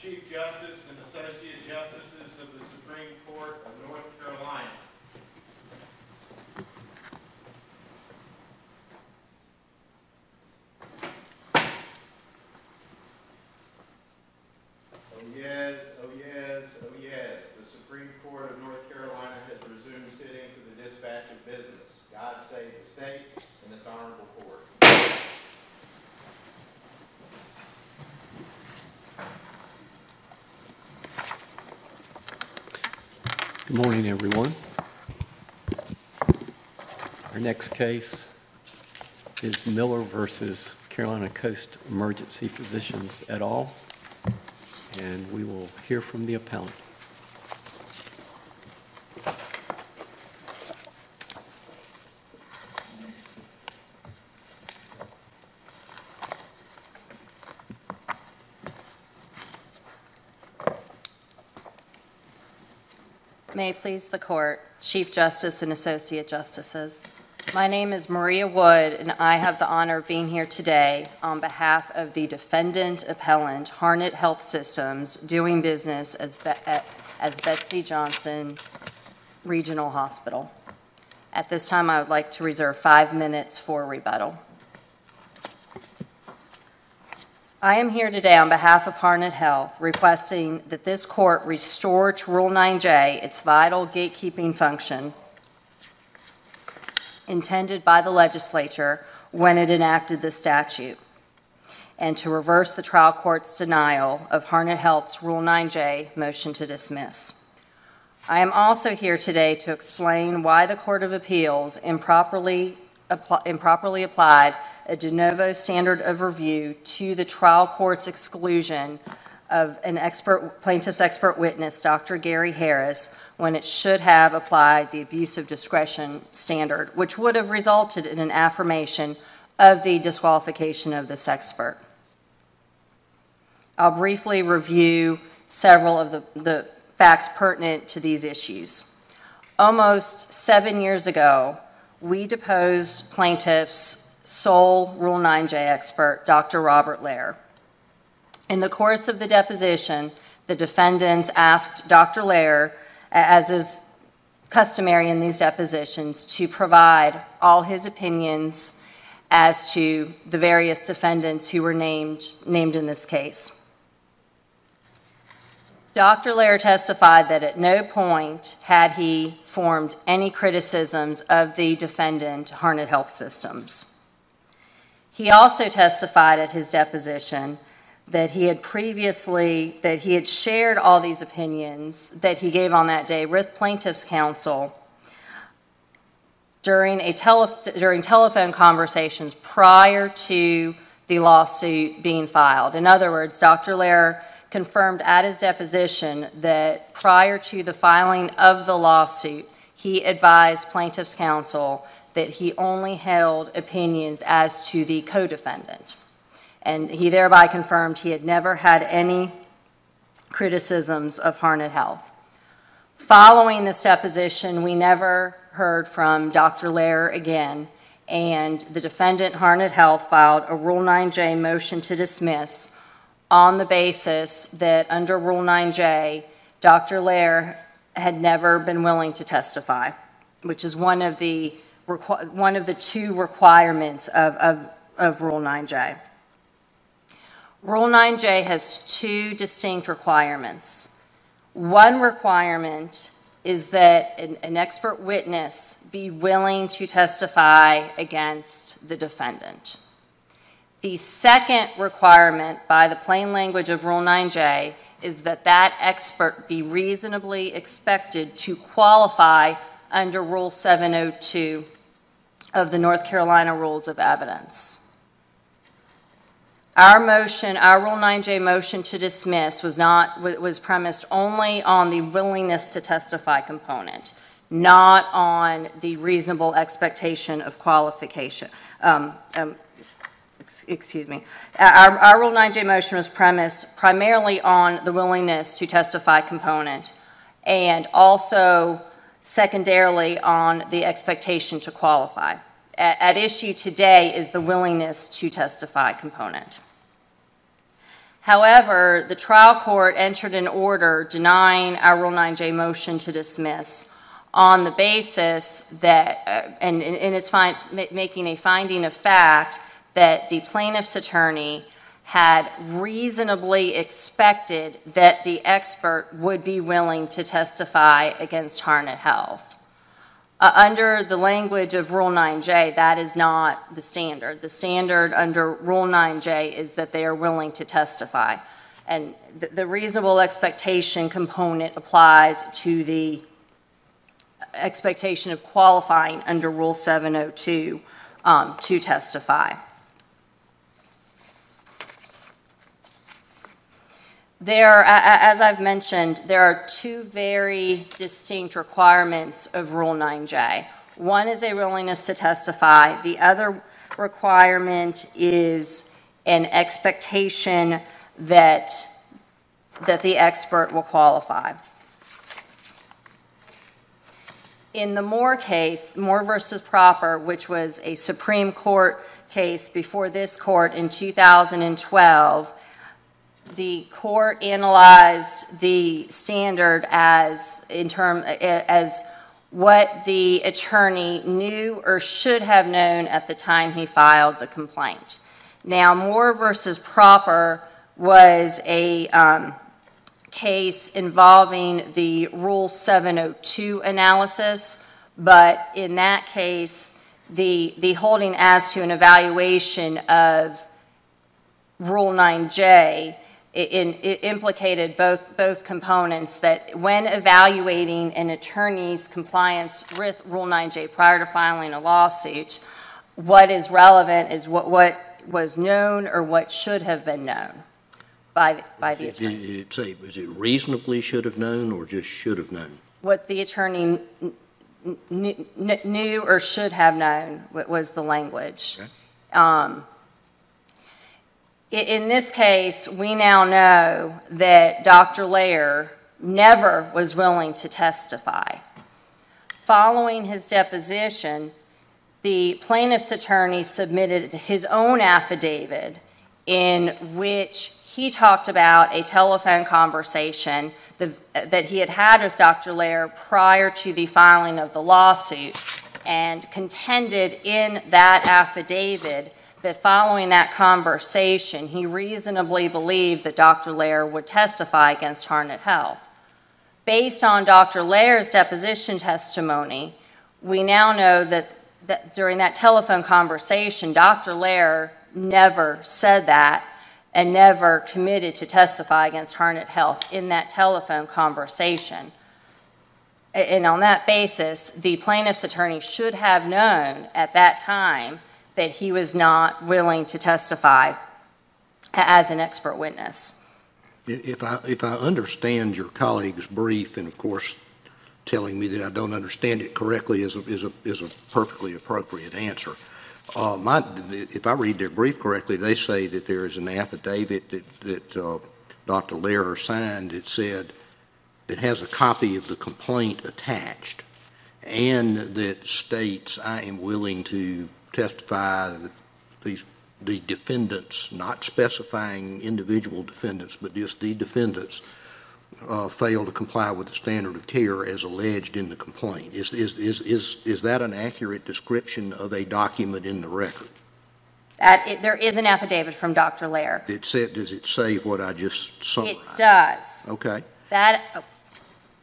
Chief Justice and Associate Justices of the Supreme Court of North Carolina. Oh yes, oh yes, oh yes, the Supreme Court of North Carolina has resumed sitting for the dispatch of business. God save the state and this honorable court. Good morning, everyone. Our next case is Miller versus Carolina Coast Emergency Physicians et al., and we will hear from the appellant. Please the Court, Chief Justice and Associate Justices. My name is Maria Wood, and I have the honor of being here today on behalf of the defendant appellant, Harnett Health Systems, doing business as Be- as Betsy Johnson Regional Hospital. At this time, I would like to reserve five minutes for rebuttal. I am here today on behalf of Harnett Health requesting that this court restore to Rule 9J its vital gatekeeping function intended by the legislature when it enacted the statute, and to reverse the trial court's denial of Harnett Health's Rule 9J motion to dismiss. I am also here today to explain why the Court of Appeals improperly, improperly applied a de novo standard of review to the trial court's exclusion of an expert, plaintiff's expert witness, Dr. Gary Harris, when it should have applied the abuse of discretion standard, which would have resulted in an affirmation of the disqualification of this expert. I'll briefly review several of the, the facts pertinent to these issues. Almost seven years ago, we deposed plaintiff's sole Rule 9J expert, Dr. Robert Lair. In the course of the deposition, the defendants asked Dr. Lair, as is customary in these depositions, to provide all his opinions as to the various defendants who were named, named in this case. Dr. Lair testified that at no point had he formed any criticisms of the defendant, Harnett Health Systems. He also testified at his deposition that he had previously, that he had shared all these opinions that he gave on that day with plaintiff's counsel during a tele, during telephone conversations prior to the lawsuit being filed. In other words, Dr. Lair confirmed at his deposition that prior to the filing of the lawsuit, he advised plaintiff's counsel that he only held opinions as to the co-defendant. And he thereby confirmed he had never had any criticisms of Harnett Health. Following this deposition, we never heard from Dr. Lair again, and the defendant, Harnett Health, filed a Rule 9J motion to dismiss on the basis that under Rule 9J, Dr. Lair had never been willing to testify, which is one of the, one of the two requirements of, of, of Rule 9J. Rule 9J has two distinct requirements. One requirement is that an, an expert witness be willing to testify against the defendant. The second requirement by the plain language of Rule 9J is that that expert be reasonably expected to qualify under Rule 702 of the North Carolina Rules of Evidence. Our motion, our Rule 9J motion to dismiss was not, was premised only on the willingness to testify component, not on the reasonable expectation of qualification. Um, um, excuse me. Our, our Rule 9J motion was premised primarily on the willingness to testify component and also secondarily on the expectation to qualify. At, at issue today is the willingness to testify component. However, the trial court entered an order denying our Rule 9J motion to dismiss on the basis that, uh, and, and it's making a finding of fact that the plaintiff's attorney had reasonably expected that the expert would be willing to testify against Harnett Health. Uh, Under the language of Rule 9J, that is not the standard. The standard under Rule 9J is that they are willing to testify. And the- the reasonable expectation component applies to the expectation of qualifying under Rule 702 um, to testify. There, as I've mentioned, there are two very distinct requirements of Rule 9J. One is a willingness to testify. The other requirement is an expectation that, that the expert will qualify. In the Moore case, Moore versus Proper, which was a Supreme Court case before this court in 2012, the court analyzed the standard as, in term, as what the attorney knew or should have known at the time he filed the complaint. Now, Moore versus Proper was a um, case involving the Rule 702 analysis, but in that case, the, the holding as to an evaluation of Rule 9J it implicated both, both components, that when evaluating an attorney's compliance with Rule 9J prior to filing a lawsuit, what is relevant is what, what was known or what should have been known by, by the attorney. did it say, was it reasonably should have known or just should have known? What the attorney kn- kn- kn- knew or should have known wa- was the language. Okay. Um, In this case, we now know that Dr. Lair never was willing to testify. Following his deposition, the plaintiff's attorney submitted his own affidavit in which he talked about a telephone conversation that he had had with Dr. Lair prior to the filing of the lawsuit, and contended in that affidavit that following that conversation, he reasonably believed that Dr. Lair would testify against Harnett Health. Based on Dr. Lair's deposition testimony, we now know that, that during that telephone conversation, Dr. Lair never said that and never committed to testify against Harnett Health in that telephone conversation. And on that basis, the plaintiff's attorney should have known at that time that he was not willing to testify as an expert witness. If I, if I understand your colleague's brief, and of course, telling me that I don't understand it correctly is a, is a, is a perfectly appropriate answer. Uh, my, if I read their brief correctly, they say that there is an affidavit that, that, uh, Dr. Lehrer signed that said, that has a copy of the complaint attached, and that states, I am willing to testify that these the defendants, not specifying individual defendants, but just the defendants, uh, failed to comply with the standard of care as alleged in the complaint. Is, is, is, is, is that an accurate description of a document in the record? That, it- there is an affidavit from Dr. Lair. It said, does it say what I just It does. Okay, That,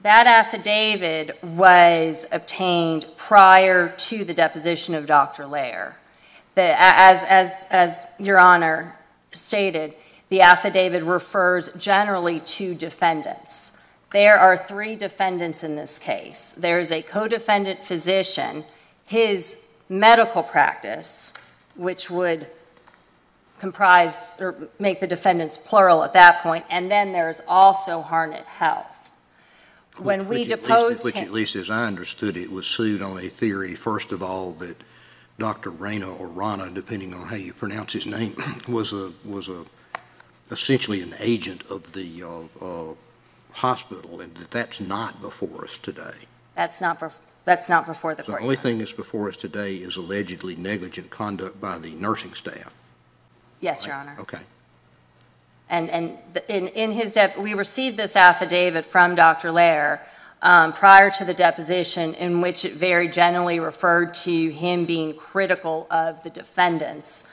that affidavit was obtained prior to the deposition of Dr. Lair. The, as, as, as Your Honor stated, the affidavit refers generally to defendants. There are three defendants in this case. There's a co-defendant physician, his medical practice, which would comprise or make the defendants plural at that point, and then there's also Harnett Health. When we Which at least- deposed Which him, at least as I understood it, was sued on a theory, first of all, that Dr. Rana or Rana, depending on how you pronounce his name, was a, was a, essentially an agent of the uh, uh, hospital, and that that's not before us today. that's not, bef- that's not before the court. The court. only thing that's before us today is allegedly negligent conduct by the nursing staff. Yes, Your Honor. Okay. And, and in, in his, we received this affidavit from Dr. Lair um, prior to the deposition in which it very generally referred to him being critical of the defendants.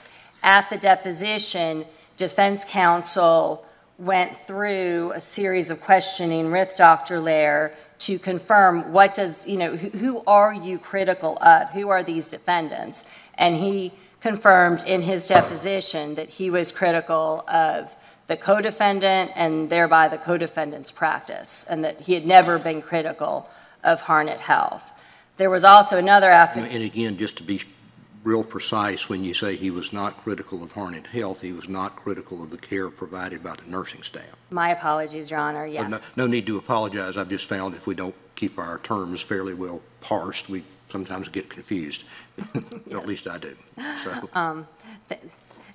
At the deposition, defense counsel went through a series of questioning with Dr. Lair to confirm what does, you know, who, who are you critical of? Who are these defendants? And he confirmed in his deposition that he was critical of the co-defendant and thereby the co-defendant's practice, and that he had never been critical of Harnett Health. There was also another affidavit. And again, just to be real precise, when you say he was not critical of Harnett Health, he was not critical of the care provided by the nursing staff. My apologies, Your Honor, But no- yes. No need to apologize, I've just found if we don't keep our terms fairly well parsed, we sometimes get confused. At least I do. So, um,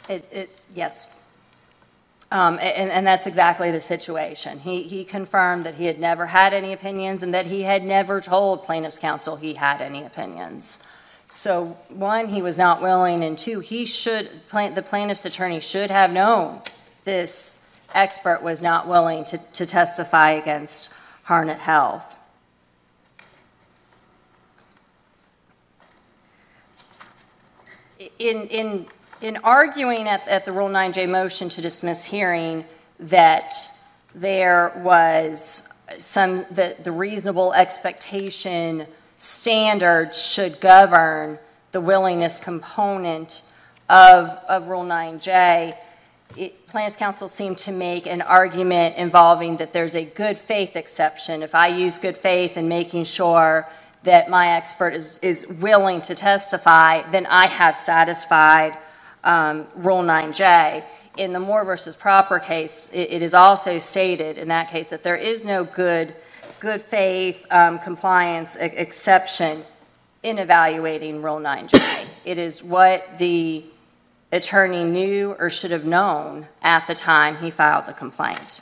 It, it, yes. Um, and, and that's exactly the situation. He, he confirmed that he had never had any opinions and that he had never told plaintiff's counsel he had any opinions. So, one, he was not willing, and two, he should, plain- the plaintiff's attorney should have known this expert was not willing to, to testify against Harnett Health. in, in, in arguing at, at the Rule 9J motion to dismiss hearing that there was some, that the reasonable expectation standard should govern the willingness component of, of Rule 9J, it, plaintiff's counsel seemed to make an argument involving that there's a good faith exception. If I use good faith in making sure that my expert is, is willing to testify, then I have satisfied um, Rule 9J. In the Moore versus Proper case, it, it is also stated in that case that there is no good, good faith um, compliance exception in evaluating Rule 9J. It is what the attorney knew or should have known at the time he filed the complaint.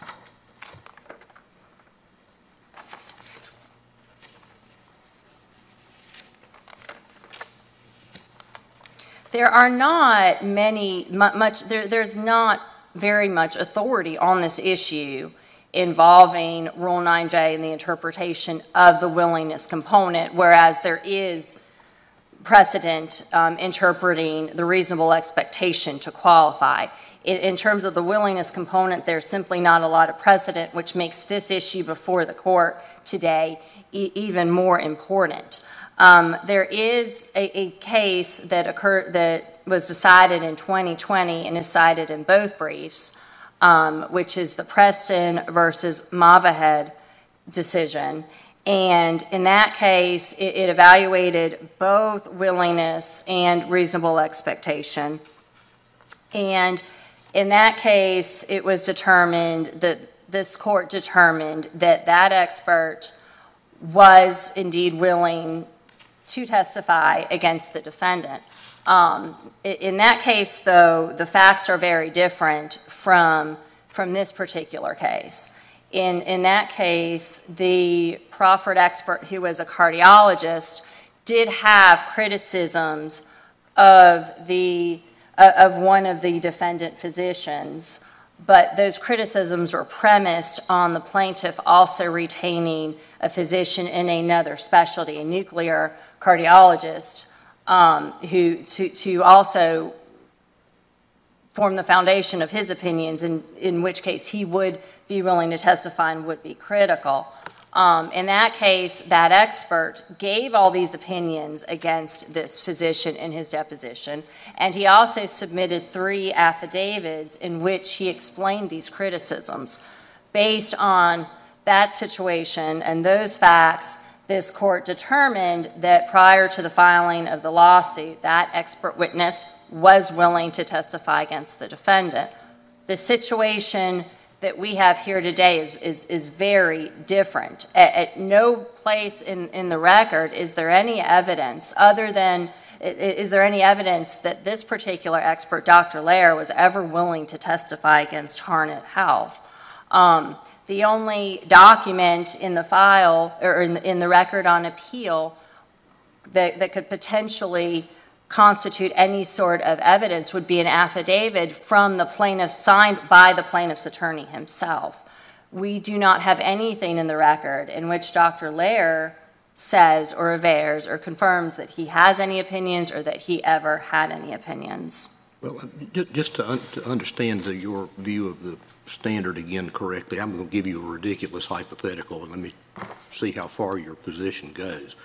There are not many, much, there, there's not very much authority on this issue involving Rule 9J and the interpretation of the willingness component, whereas there is precedent um, interpreting the reasonable expectation to qualify. In, in terms of the willingness component, there's simply not a lot of precedent, which makes this issue before the court today e- even more important. Um, there is a, a case that occurred that was decided in 2020 and is cited in both briefs, um, which is the Preston versus Movahed decision. And in that case, it, it evaluated both willingness and reasonable expectation. And in that case, it was determined that this court determined that that expert was indeed willing to testify against the defendant. Um, In that case, though, the facts are very different from, from this particular case. In, in that case, the proffered expert, who was a cardiologist, did have criticisms of the, uh, of one of the defendant physicians, but those criticisms were premised on the plaintiff also retaining a physician in another specialty, nuclear cardiologist, um, who, to, to also form the foundation of his opinions, in, in which case he would be willing to testify and would be critical. Um, in that case, that expert gave all these opinions against this physician in his deposition, and he also submitted three affidavits in which he explained these criticisms. Based on that situation and those facts, this court determined that prior to the filing of the lawsuit, that expert witness was willing to testify against the defendant. The situation that we have here today is, is, is very different. At, at no place in, in the record is there any evidence other than, is there any evidence that this particular expert, Dr. Lair, was ever willing to testify against Harnett Health? Um, the only document in the file, or in, the- in the record on appeal that, that could potentially constitute any sort of evidence would be an affidavit from the plaintiff, signed by the plaintiff's attorney himself. We do not have anything in the record in which Dr. Lair says or avers or confirms that he has any opinions or that he ever had any opinions. Well, uh, just to un- to understand the- your view of the standard again correctly, I'm going to give you a ridiculous hypothetical, and let me see how far your position goes.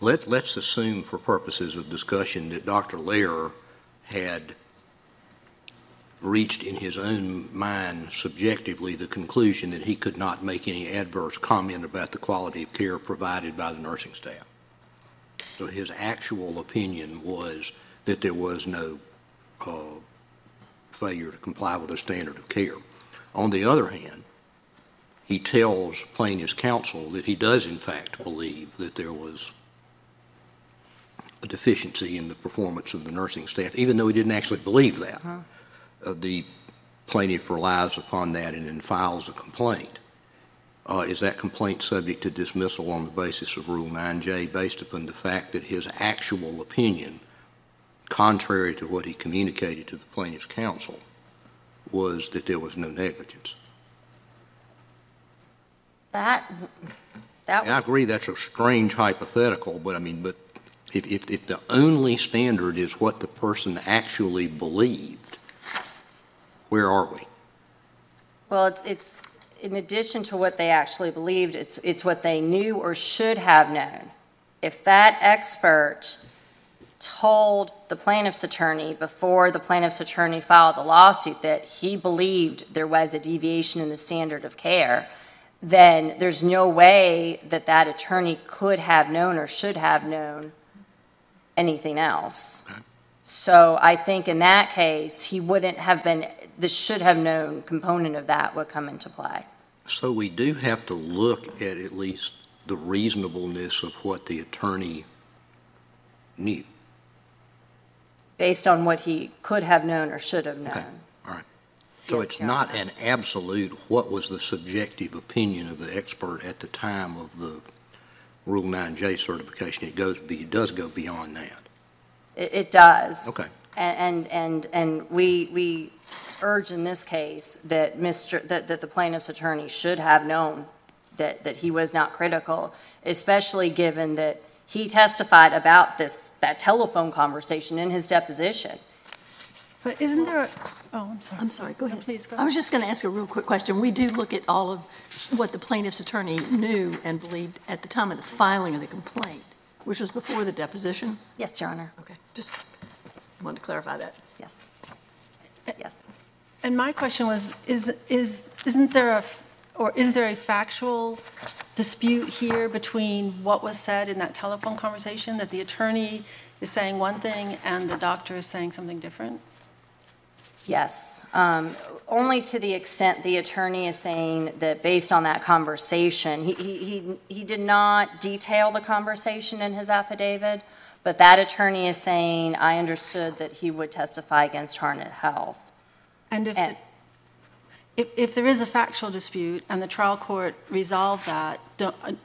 Let, let's assume for purposes of discussion that Dr. Lair had reached in his own mind subjectively the conclusion that he could not make any adverse comment about the quality of care provided by the nursing staff. So his actual opinion was that there was no uh, failure to comply with the standard of care. On the other hand, he tells plaintiff's counsel that he does in fact believe that there was a deficiency in the performance of the nursing staff, even though he didn't actually believe that. Uh, The plaintiff relies upon that and then files a complaint. Uh, Is that complaint subject to dismissal on the basis of Rule 9J based upon the fact that his actual opinion contrary to what he communicated to the plaintiff's counsel, was that there was no negligence. That, that. And I agree that's a strange hypothetical, but I mean, but if, if, if the only standard is what the person actually believed, where are we? Well, it's, it's, in addition to what they actually believed, it's, it's what they knew or should have known. If that expert told the plaintiff's attorney before the plaintiff's attorney filed the lawsuit that he believed there was a deviation in the standard of care, then there's no way that that attorney could have known or should have known anything else. So I think in that case, he wouldn't have been, the should have known component of that would come into play. So we do have to look at at least the reasonableness of what the attorney knew. Based on what he could have known or should have known. Okay. All right. So Yes, it's not an absolute, what was the subjective opinion of the expert at the time of the Rule 9J certification? It goes, be- it does go beyond that. It, it does. Okay. And, and, and, and we, we urge in this case that Mr., that, that the plaintiff's attorney should have known that, that he was not critical, especially given that he testified about this, that telephone conversation in his deposition. But isn't there, a oh, I'm sorry. I'm sorry, go No, ahead. Please, go I was just going to ask a real quick question. We do look at all of what the plaintiff's attorney knew and believed at the time of the filing of the complaint, which was before the deposition? Yes, Your Honor. Okay, just wanted to clarify that. Yes. Yes. And my question was, is, is, isn't there a, or is there a factual dispute here between what was said in that telephone conversation, that the attorney is saying one thing and the doctor is saying something different? Yes, um, only to the extent the attorney is saying that based on that conversation, he, he, he- he did not detail the conversation in his affidavit, but that attorney is saying, I understood that he would testify against Harnett Health. And if, And- the- if, there is a factual dispute and the trial court resolved that,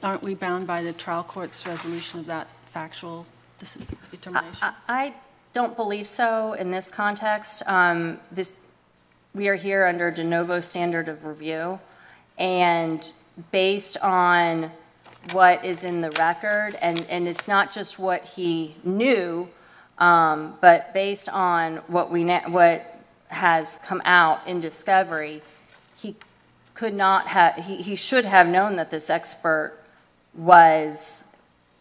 aren't we bound by the trial court's resolution of that factual determination? I, don't believe so in this context. Um, we are here under de novo standard of review, and based on what is in the record, and, it's not just what he knew, um, but based on what we, what has come out in discovery, could not have, he, he should have known that this expert was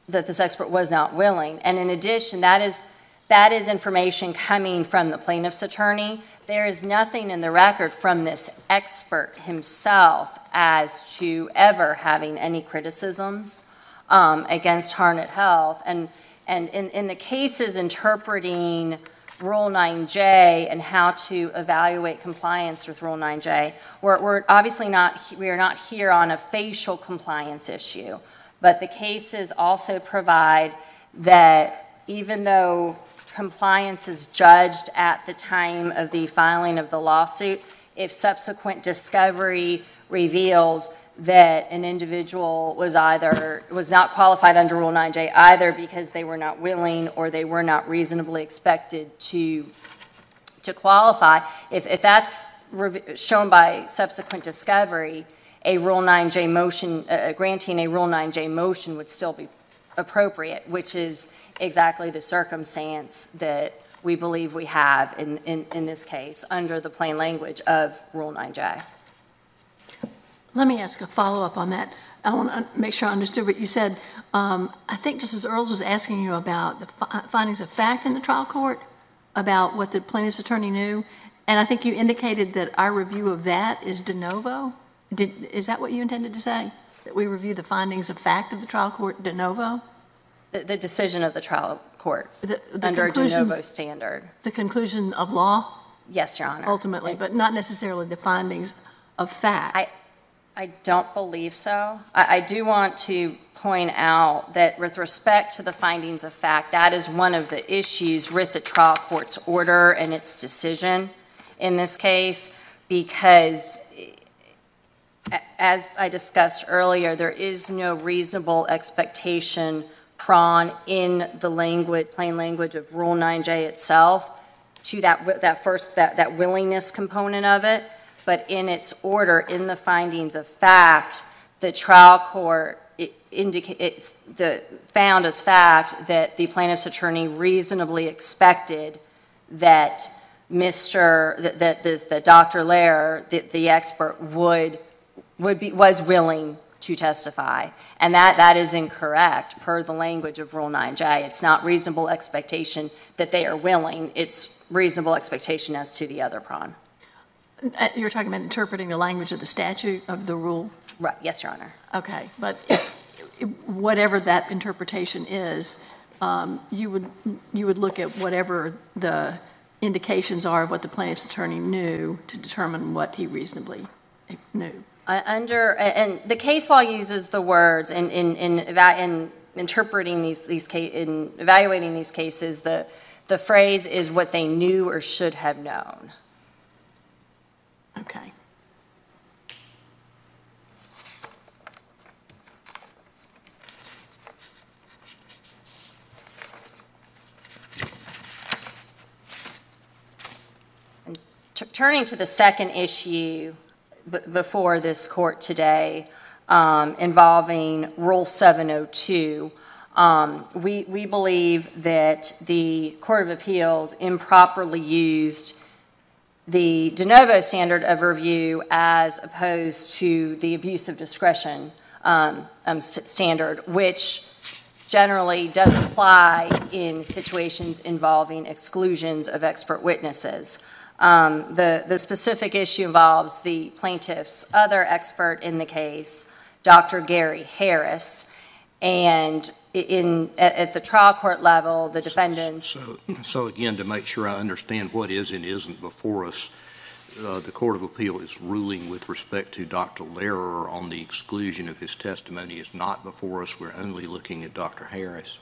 that this expert was not willing. And in addition, that is, that is information coming from the plaintiff's attorney. There is nothing in the record from this expert himself as to ever having any criticisms um, against Harnett Health. And, and in, in the cases interpreting Rule 9J and how to evaluate compliance with Rule 9J, we're, we're obviously not, we are not here on a facial compliance issue. But the cases also provide that even though compliance is judged at the time of the filing of the lawsuit, if subsequent discovery reveals that an individual was either, was not qualified under Rule 9J either because they were not willing or they were not reasonably expected to, to qualify. If, if that's shown by subsequent discovery, a Rule 9J motion, uh, uh, granting a Rule 9J motion would still be appropriate, which is exactly the circumstance that we believe we have in, in, in this case, under the plain language of Rule 9J. Let me ask a follow-up on that. I want to make sure I understood what you said. Um, I think Justice Earls was asking you about the fi- findings of fact in the trial court, about what the plaintiff's attorney knew, and I think you indicated that our review of that is de novo? Did, is that what you intended to say? That we review the findings of fact of the trial court de novo? The, the decision of the trial court, The the under a de novo standard. the conclusion of law Yes, Your Honor. ultimately, And but not necessarily the findings of fact? I, I don't believe so. I, I do want to point out that with respect to the findings of fact, that is one of the issues with the trial court's order and its decision in this case, because as I discussed earlier, there is no reasonable expectation prong in the language, plain language of Rule 9J itself to that, that first, that, that willingness component of it, but in its order, in the findings of fact, the trial court indicates, the, found as fact that the plaintiff's attorney reasonably expected that Mr., that, that this, that Dr. Lair, the, the expert, would, would be, was willing to testify. And that, that is incorrect per the language of Rule 9J. It's not reasonable expectation that they are willing, it's reasonable expectation as to the other prong. Uh, You're talking about interpreting the language of the statute, of the rule? Right, yes, Your Honor. Okay, but whatever that interpretation is, um, you would, you would look at whatever the indications are of what the plaintiff's attorney knew to determine what he reasonably knew. Uh, Under, and the case law uses the words in, in, in eva- in interpreting these, these, ca- in evaluating these cases, the, the phrase is what they knew or should have known. Okay. Turning to the second issue before this court today um, involving Rule 702, um, we, we believe that the Court of Appeals improperly used the de novo standard of review as opposed to the abuse of discretion um, um, standard, which generally does apply in situations involving exclusions of expert witnesses. Um, The, the specific issue involves the plaintiff's other expert in the case, Dr. Gary Harris, and in, at, at the trial court level, the defendants So, so again, to make sure I understand what is and isn't before us, uh, the Court of Appeal is ruling with respect to Dr. Lehrer on the exclusion of his testimony is not before us. We're only looking at Dr. Harris.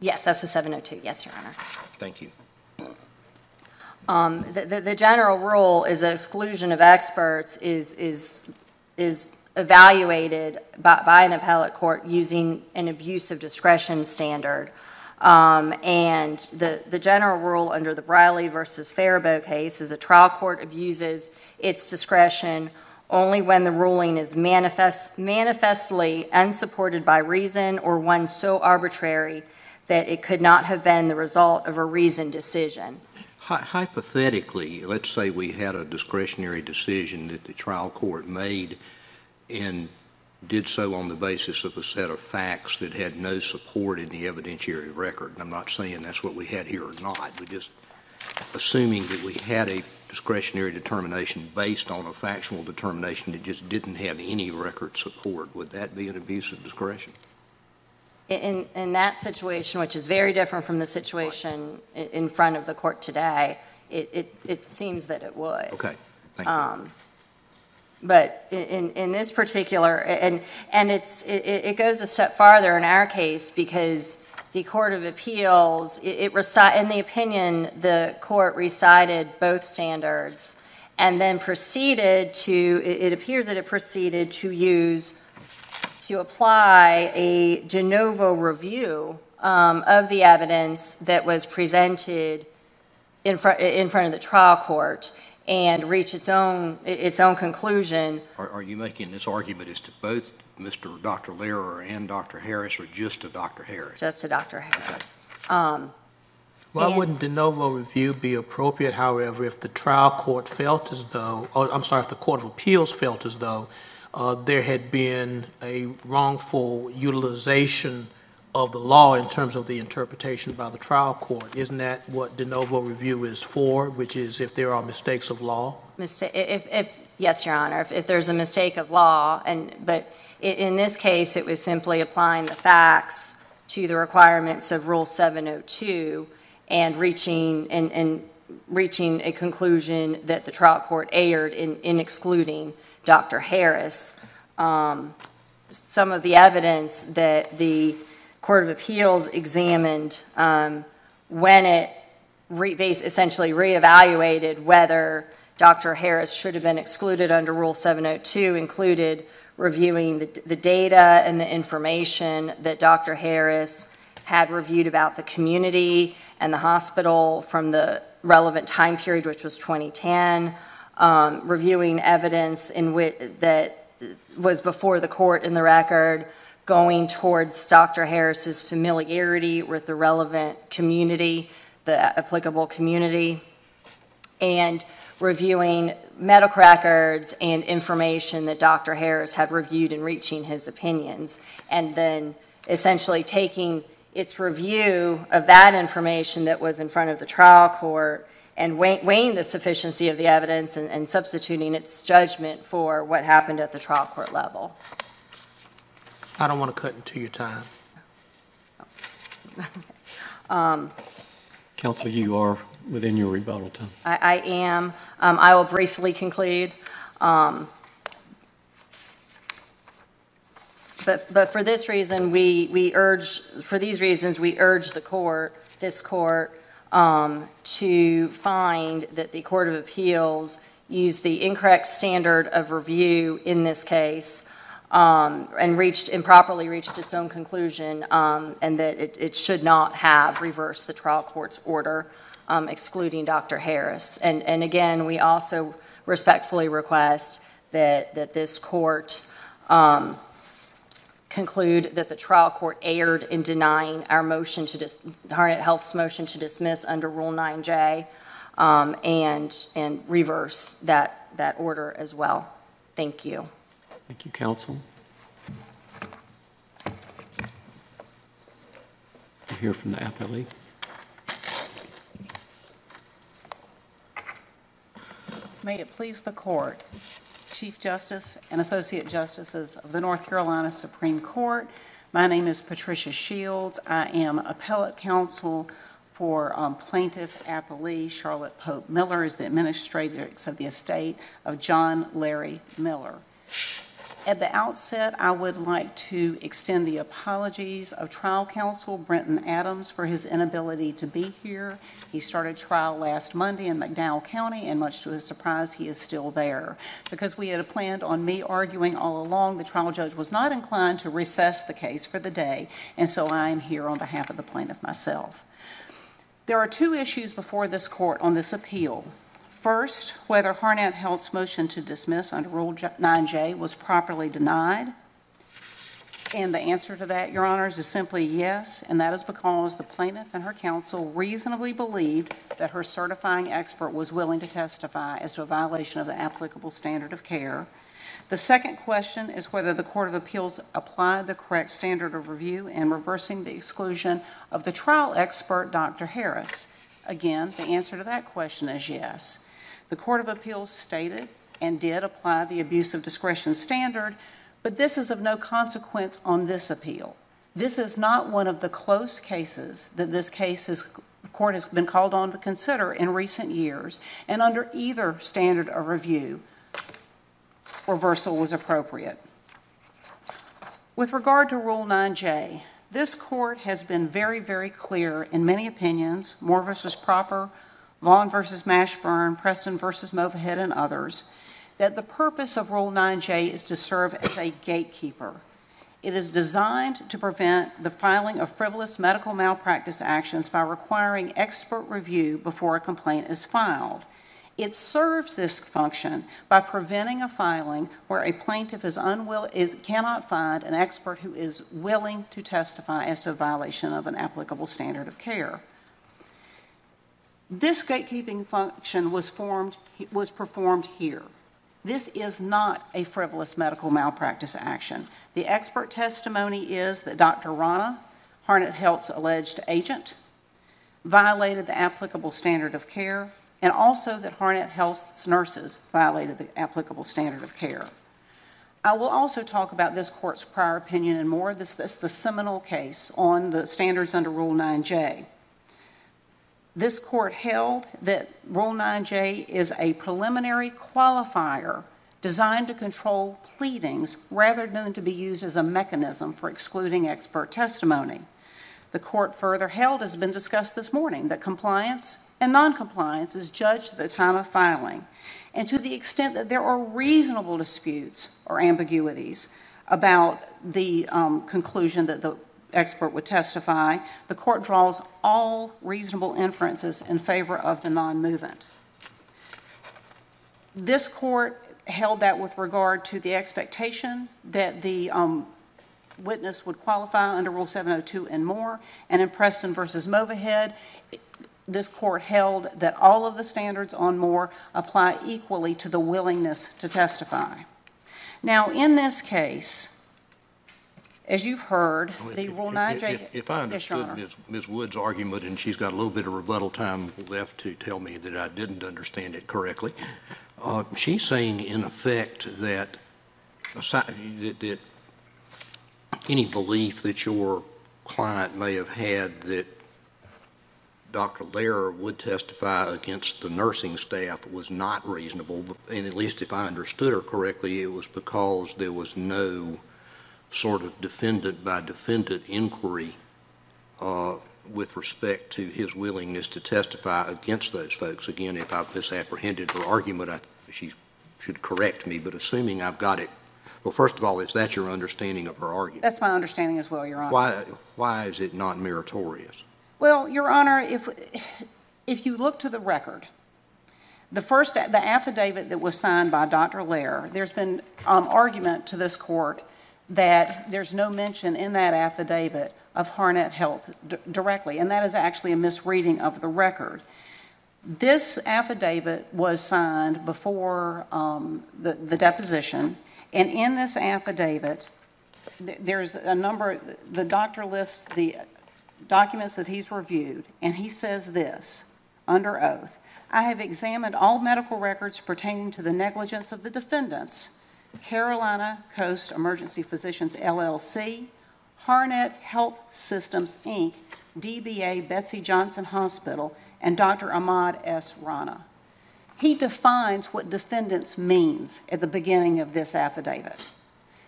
Yes, that's a 702, yes, Your Honor. Thank you. Um, The, the- the general rule is exclusion of experts is, is, is evaluated by, by an appellate court using an abuse of discretion standard. Um, And the, the general rule under the Briley versus Farabow case is a trial court abuses its discretion only when the ruling is manifest, manifestly unsupported by reason or one so arbitrary that it could not have been the result of a reasoned decision. Hy- Hypothetically, let's say we had a discretionary decision that the trial court made and did so on the basis of a set of facts that had no support in the evidentiary record. And I'm not saying that's what we had here or not, but just assuming that we had a discretionary determination based on a factual determination that just didn't have any record support, would that be an abuse of discretion? In, in that situation, which is very different from the situation in front of the court today, it, it, it seems that it would. Okay, thank you. Um, But in, in this particular, and, and it's, it, it goes a step farther in our case because the Court of Appeals, it, it reci, in the opinion, the court recited both standards and then proceeded to, it it appears that it proceeded to use, to apply a de novo review um, of the evidence that was presented in front, in front of the trial court and reach its own, its own conclusion Are, are you making this argument as to both Mr. Dr. Lehrer and Dr. Harris, or just to Dr. Harris? just to Dr. Harris. Um, Why And- wouldn't de novo review be appropriate, however, if the trial court felt as though, or I'm sorry, if the Court of Appeals felt as though uh, there had been a wrongful utilization of the law in terms of the interpretation by the trial court? Isn't that what de novo review is for, which is if there are mistakes of law? Mista- If, if, yes, Your Honor, if, if there's a mistake of law, and, but in this case, it was simply applying the facts to the requirements of Rule 702 and reaching, and, and reaching a conclusion that the trial court erred in, in excluding Dr. Harris. Um, Some of the evidence that the Court of Appeals examined um, when it re- essentially reevaluated whether Dr. Harris should have been excluded under Rule 702 included reviewing the, the data and the information that Dr. Harris had reviewed about the community and the hospital from the relevant time period, which was 2010, um, reviewing evidence in that was before the court in the record, going towards Dr. Harris's familiarity with the relevant community, the applicable community, and reviewing medical records and information that Dr. Harris had reviewed in reaching his opinions, and then essentially taking its review of that information that was in front of the trial court and weigh- weighing the sufficiency of the evidence and- and substituting its judgment for what happened at the trial court level. I don't want to cut into your time. Counsel, you are within your rebuttal time. I, I am. Um, I will briefly conclude. Um, But, but for this reason, we, we urge, for these reasons, we urge the court, this court, um, to find that the Court of Appeals used the incorrect standard of review in this case, um, and reached, improperly reached its own conclusion, um, and that it, it should not have reversed the trial court's order um, excluding Dr. Harris. And, and again, we also respectfully request that, that this court um, conclude that the trial court erred in denying our motion to, dis- Harnett Health's motion to dismiss under Rule 9J, um, and, and reverse that, that order as well. Thank you. Thank you, counsel. We'll hear from the appellee. May it please the court, Chief Justice and Associate Justices of the North Carolina Supreme Court, my name is Patricia Shields. I am appellate counsel for um, plaintiff appellee Charlotte Pope Miller is the administratrix of the estate of John Larry Miller. At the outset, I would like to extend the apologies of trial counsel Brenton Adams for his inability to be here. He started trial last Monday in McDowell County, and much to his surprise, he is still there. Because we had planned on me arguing all along, the trial judge was not inclined to recess the case for the day, and so I am here on behalf of the plaintiff myself. There are two issues before this court on this appeal. First, whether Harnett Health's motion to dismiss under Rule 9J was properly denied. And the answer to that, Your Honors, is simply yes, and that is because the plaintiff and her counsel reasonably believed that her certifying expert was willing to testify as to a violation of the applicable standard of care. The second question is whether the Court of Appeals applied the correct standard of review in reversing the exclusion of the trial expert, Dr. Harris. Again, the answer to that question is yes. The Court of Appeals stated and did apply the abuse of discretion standard, but this is of no consequence on this appeal. This is not one of the close cases that this case has, court has been called on to consider in recent years, and under either standard of review, reversal was appropriate. With regard to Rule 9J, this court has been very, very clear in many opinions, Moore versus Proper, Vaughan versus Mashburn, Preston versus Movahed, and others, that the purpose of Rule 9J is to serve as a gatekeeper. It is designed to prevent the filing of frivolous medical malpractice actions by requiring expert review before a complaint is filed. It serves this function by preventing a filing where a plaintiff is unwill, is, cannot find an expert who is willing to testify as to a violation of an applicable standard of care. This gatekeeping function was formed, was performed here. This is not a frivolous medical malpractice action. The expert testimony is that Dr. Rana, Harnett Health's alleged agent, violated the applicable standard of care, and also that Harnett Health's nurses violated the applicable standard of care. I will also talk about this court's prior opinion and more. This, this is the seminal case on the standards under Rule 9J. This court held that Rule 9J is a preliminary qualifier designed to control pleadings rather than to be used as a mechanism for excluding expert testimony. The court further held, as has been discussed this morning, that compliance and noncompliance is judged at the time of filing. And to the extent that there are reasonable disputes or ambiguities about the um, conclusion that the expert would testify, the court draws all reasonable inferences in favor of the non-movant. This court held that with regard to the expectation that the um, witness would qualify under Rule 702 and more, and in Preston versus Movahed, this court held that all of the standards on Moore apply equally to the willingness to testify. Now, in this case, as you've heard, the Rule 9J... If- If I Yes, Your understood Honor. Ms. Ms. Wood's argument, and she's got a little bit of rebuttal time left to tell me that I didn't understand it correctly, uh, she's saying in effect that, aside- that that any belief that your client may have had that Dr. Lehrer would testify against the nursing staff was not reasonable, and at least if I understood her correctly, it was because there was no sort of defendant by defendant inquiry uh, with respect to his willingness to testify against those folks. Again, if I've misapprehended her argument, I, she should correct me, but assuming I've got it, well, first of all, is that your understanding of her argument? That's my understanding as well, Your Honor. Why, why is it not meritorious? Well, Your Honor, if, if you look to the record, the first, the affidavit that was signed by Dr. Lair, there's been um, argument to this court that there's no mention in that affidavit of Harnett Health directly, and that is actually a misreading of the record. This affidavit was signed before um, the the deposition, and in this affidavit, th- there's a number, the doctor lists the documents that he's reviewed, and he says this, under oath, "I have examined all medical records pertaining to the negligence of the defendants, Carolina Coast Emergency Physicians LLC, Harnett Health Systems, Inc., DBA Betsy Johnson Hospital, and Dr. Ahmad S. Rana." He defines what defendants means at the beginning of this affidavit.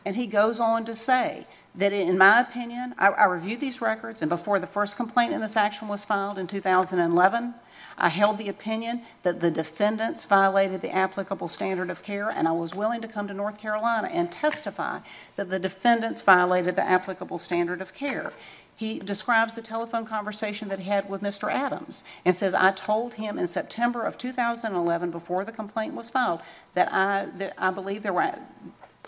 And he goes on to say that, in my opinion, I, I reviewed these records, and before the first complaint in this action was filed in 2011, I held the opinion that the defendants violated the applicable standard of care, and I was willing to come to North Carolina and testify that the defendants violated the applicable standard of care. He describes the telephone conversation that he had with Mr. Adams and says, I told him in September of 2011, before the complaint was filed, that I, that I believe there were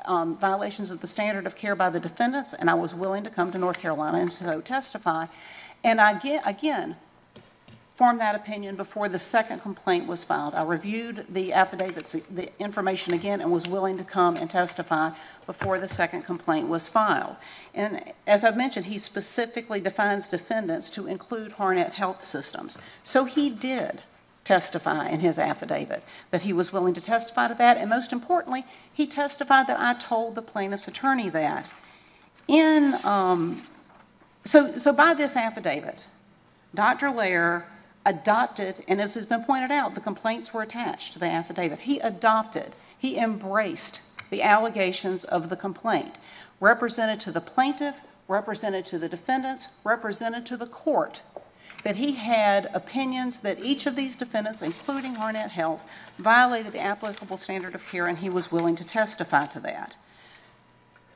um, violations of the standard of care by the defendants, and I was willing to come to North Carolina and so testify. And I get, again, formed that opinion before the second complaint was filed. I reviewed the affidavits, the information again, and was willing to come and testify before the second complaint was filed. And as I've mentioned, he specifically defines defendants to include Harnett Health Systems. So he did testify in his affidavit that he was willing to testify to that, and most importantly, he testified that I told the plaintiff's attorney that. In, um, so, so by this affidavit, Dr. Lair adopted, and as has been pointed out, the complaints were attached to the affidavit. He adopted, he embraced the allegations of the complaint, represented to the plaintiff, represented to the defendants, represented to the court. that he had opinions that each of these defendants, including Harnett Health, violated the applicable standard of care, and he was willing to testify to that.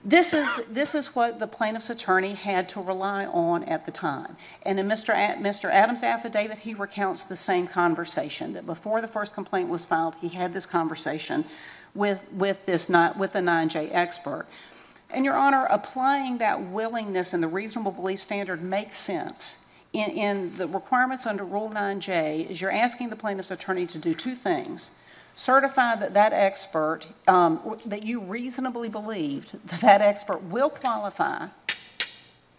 This is, this is what the plaintiff's attorney had to rely on at the time. And in Mr. A- Mr. Adams' affidavit, he recounts the same conversation, that before the first complaint was filed, he had this conversation with, with this, not, with the 9J expert. And Your Honor, applying that willingness and the reasonable belief standard makes sense. In, in the requirements under Rule 9J, is you're asking the plaintiff's attorney to do two things. Certify that that expert, um, that you reasonably believed that that expert will qualify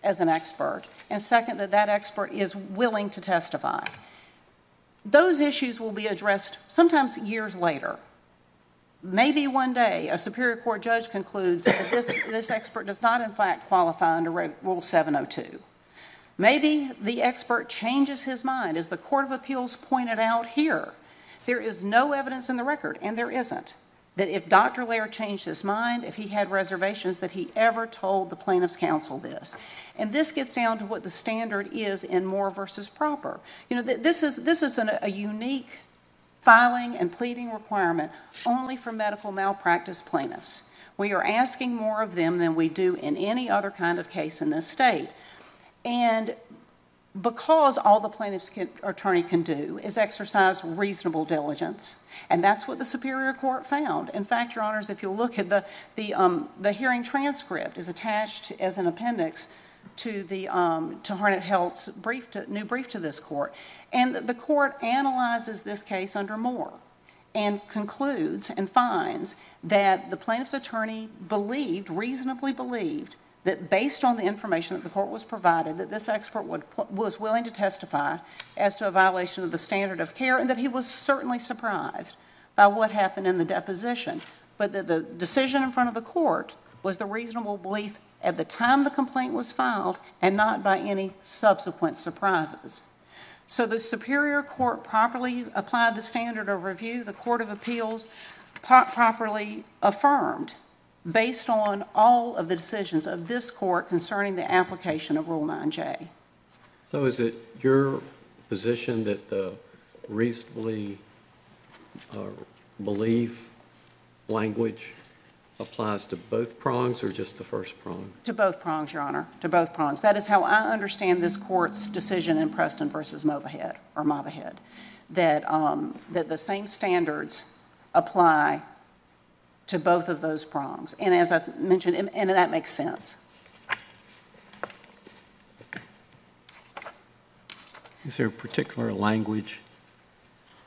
as an expert, and second, that that expert is willing to testify. Those issues will be addressed sometimes years later. Maybe one day, a Superior Court judge concludes that this, this expert does not in fact qualify under Rule 702. Maybe the expert changes his mind, as the Court of Appeals pointed out here. There is no evidence in the record, and there isn't, that if Dr. Lair changed his mind, if he had reservations, that he ever told the plaintiff's counsel this. And this gets down to what the standard is in Moore versus Proper. You know, th- this is, this is an, a unique filing and pleading requirement only for medical malpractice plaintiffs. We are asking more of them than we do in any other kind of case in this state. And because all the plaintiff's can, attorney can do is exercise reasonable diligence, and that's what the Superior Court found. In fact, Your Honors, if you'll look at the, the, um, the hearing transcript is attached as an appendix to the, um, to Harnett Health's brief, to, new brief to this court. And the court analyzes this case under Moore and concludes and finds that the plaintiff's attorney believed, reasonably believed, that based on the information that the court was provided, that this expert would, was willing to testify as to a violation of the standard of care, and that he was certainly surprised by what happened in the deposition. But that the decision in front of the court was the reasonable belief at the time the complaint was filed and not by any subsequent surprises. So the Superior Court properly applied the standard of review. The Court of Appeals properly affirmed based on all of the decisions of this court concerning the application of Rule 9J. So is it your position that the reasonably uh, believe language applies to both prongs or just the first prong? To both prongs, Your Honor, to both prongs. That is how I understand this court's decision in Preston versus Movahed, or Movahed, that, um, that the same standards apply to both of those prongs. And as I've mentioned, and and that makes sense. Is there a particular language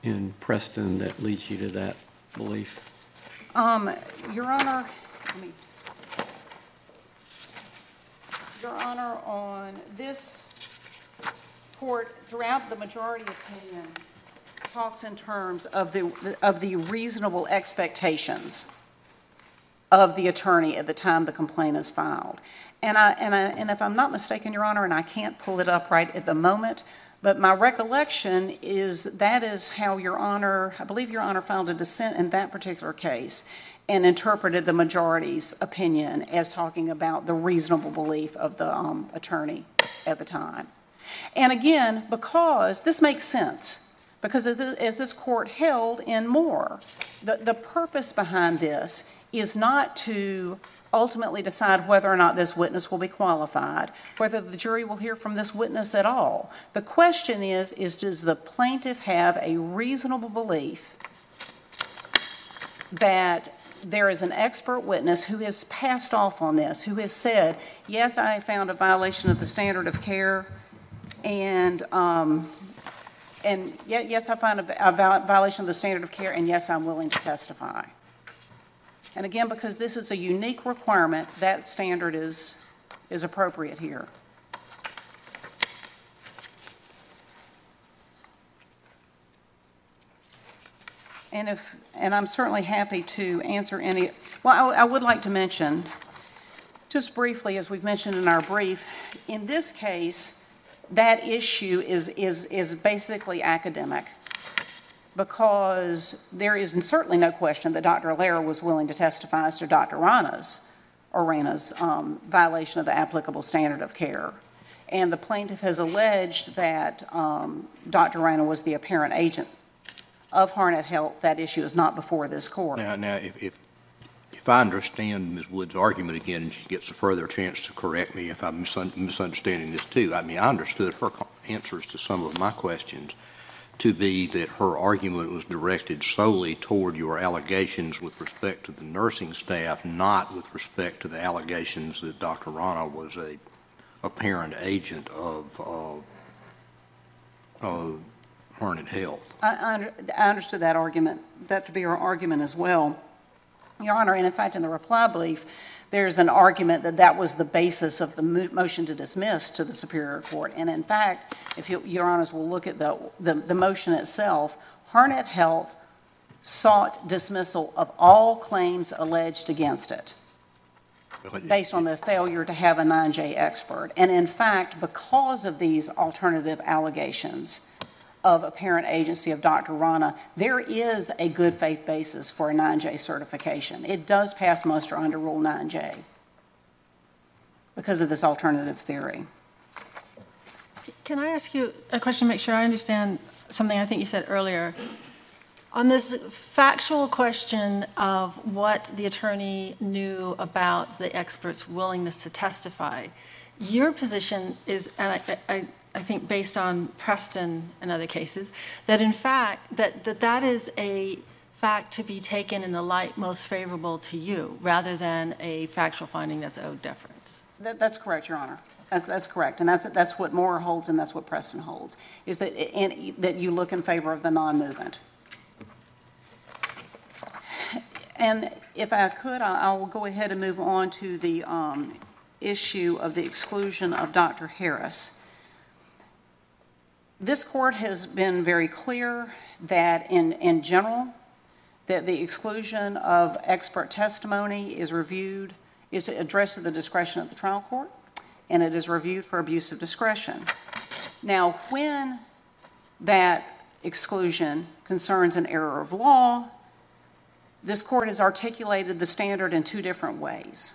in Preston that leads you to that belief? Um, Your Honor, let me, Your Honor, on this court, throughout the majority opinion, talks in terms of the, of the reasonable expectations of the attorney at the time the complaint is filed. And I, and I, and if I'm not mistaken, Your Honor, and I can't pull it up right at the moment, but my recollection is that is how Your Honor, I believe Your Honor filed a dissent in that particular case and interpreted the majority's opinion as talking about the reasonable belief of the um, attorney at the time. And again, because this makes sense, because as this court held in Moore, the, the purpose behind this is not to ultimately decide whether or not this witness will be qualified, whether the jury will hear from this witness at all. The question is, is does the plaintiff have a reasonable belief that there is an expert witness who has passed off on this, who has said, yes, I found a violation of the standard of care, and, um, and yes, I find a violation of the standard of care, and yes, I'm willing to testify. And again, because this is a unique requirement, that standard is, is appropriate here. And if, and I'm certainly happy to answer any, well, I I would like to mention, just briefly, as we've mentioned in our brief, in this case, that issue is, is, is basically academic because there is certainly no question that Dr. Alera was willing to testify as to Dr. Rana's, or Rana's um, violation of the applicable standard of care. And the plaintiff has alleged that um, Dr. Rana was the apparent agent of Harnett Health. That issue is not before this court. Now, now, if, if, if I understand Ms. Wood's argument again, and she gets a further chance to correct me if I'm misunderstanding this too, I mean, I understood her answers to some of my questions to be that her argument was directed solely toward your allegations with respect to the nursing staff, not with respect to the allegations that Dr. Rana was a apparent agent of, of Harnett Health. I, I I understood that argument, that to be her argument as well. Your Honor, and in fact, in the reply brief, there's an argument that that was the basis of the mo- motion to dismiss to the Superior Court. And in fact, if you- Your Honors will look at the, the, the motion itself, Harnett Health sought dismissal of all claims alleged against it based on the failure to have a 9J expert. And in fact, because of these alternative allegations of apparent agency of Dr. Rana, there is a good faith basis for a 9J certification. It does pass muster under Rule 9J because of this alternative theory. Can I ask you a question, to make sure I understand something I think you said earlier? On this factual question of what the attorney knew about the expert's willingness to testify, your position is, and I, I, I think based on Preston and other cases, that in fact, that, that that is a fact to be taken in the light most favorable to you, rather than a factual finding that's owed deference. That, that's correct, Your Honor. That's, that's correct. And that's, that's what Moore holds and that's what Preston holds, is that, in, that you look in favor of the non-movant. And if I could, I, I will go ahead and move on to the, um, issue of the exclusion of Dr. Harris. This court has been very clear that in, in general, that the exclusion of expert testimony is reviewed, is addressed at the discretion of the trial court, and it is reviewed for abuse of discretion. Now, when that exclusion concerns an error of law, this court has articulated the standard in two different ways.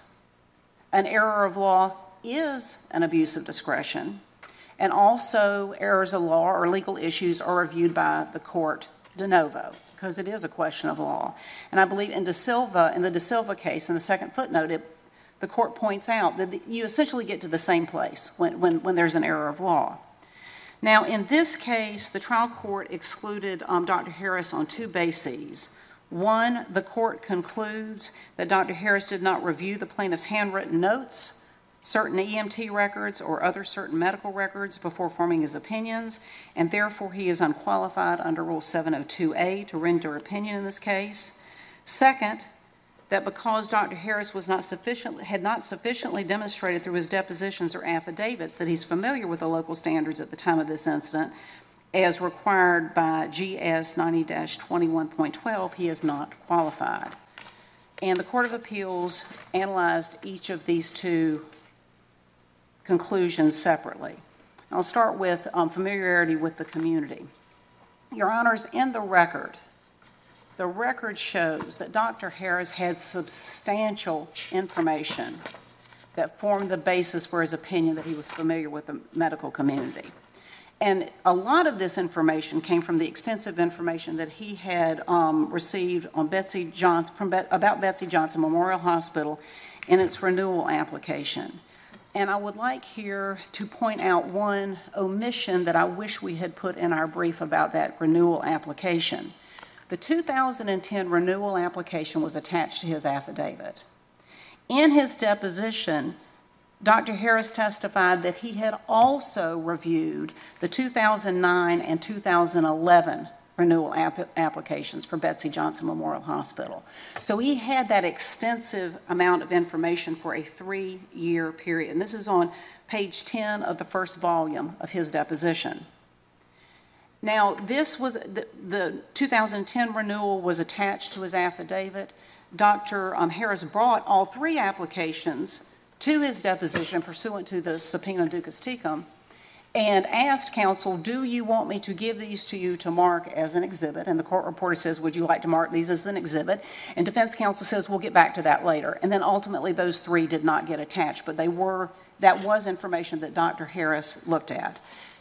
An error of law is an abuse of discretion, and also errors of law or legal issues are reviewed by the court de novo, because it is a question of law. And I believe in Da Silva, in the Da Silva case, in the second footnote, it, the court points out that the- you essentially get to the same place when, when, when there's an error of law. Now, in this case, the trial court excluded um, Dr. Harris on two bases. One, the court concludes that Dr. Harris did not review the plaintiff's handwritten notes, certain EMT records, or other certain medical records before forming his opinions, and therefore he is unqualified under Rule 702A to render opinion in this case. Second, that because Dr. Harris was not had not sufficiently demonstrated through his depositions or affidavits that he's familiar with the local standards at the time of this incident, as required by GS 90-21.12, he is not qualified. And the Court of Appeals analyzed each of these two conclusions separately. I'll start with um, familiarity with the community. Your Honors, in the record, the record shows that Dr. Harris had substantial information that formed the basis for his opinion that he was familiar with the medical community. And a lot of this information came from the extensive information that he had um, received on Betsy Johnson, from Bet- about Betsy Johnson Memorial Hospital in its renewal application. And I would like here to point out one omission that I wish we had put in our brief about that renewal application. The 2010 renewal application was attached to his affidavit. In his deposition, Dr. Harris testified that he had also reviewed the 2009 and 2011 renewal app- applications for Betsy Johnson Memorial Hospital. So he had that extensive amount of information for a three-year period. And this is on page 10 of the first volume of his deposition. Now, this was, the, the 2010 renewal was attached to his affidavit. Dr. um, Harris brought all three applications to his deposition pursuant to the subpoena duces tecum and asked counsel, do you want me to give these to you to mark as an exhibit? And the court reporter says, would you like to mark these as an exhibit? And defense counsel says, we'll get back to that later. And then ultimately, those three did not get attached, but they were that was information that Dr. Harris looked at.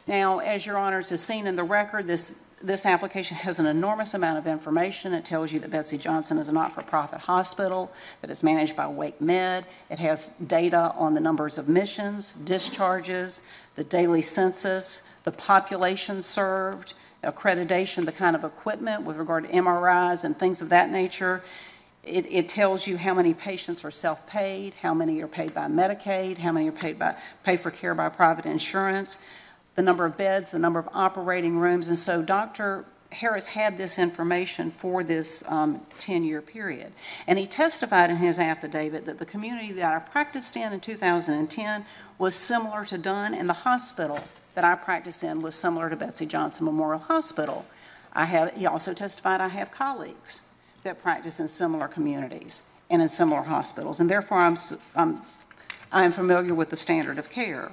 Now, as your honors has seen in the record, this, this application has an enormous amount of information. It tells you that Betsy Johnson is a not-for-profit hospital, that is managed by Wake Med. It has data on the numbers of admissions, discharges, the daily census, the population served, accreditation, the kind of equipment with regard to MRIs and things of that nature. It, it tells you how many patients are self-paid, how many are paid by Medicaid, how many are paid by, paid for care by private insurance, the number of beds, the number of operating rooms. And so Dr. Harris had this information for this um, 10-year period. And he testified in his affidavit that the community that I practiced in in 2010 was similar to Dunn, and the hospital that I practiced in was similar to Betsy Johnson Memorial Hospital. I have, he also testified I have colleagues that practice in similar communities and in similar hospitals, and therefore I'm, I'm, I'm familiar with the standard of care.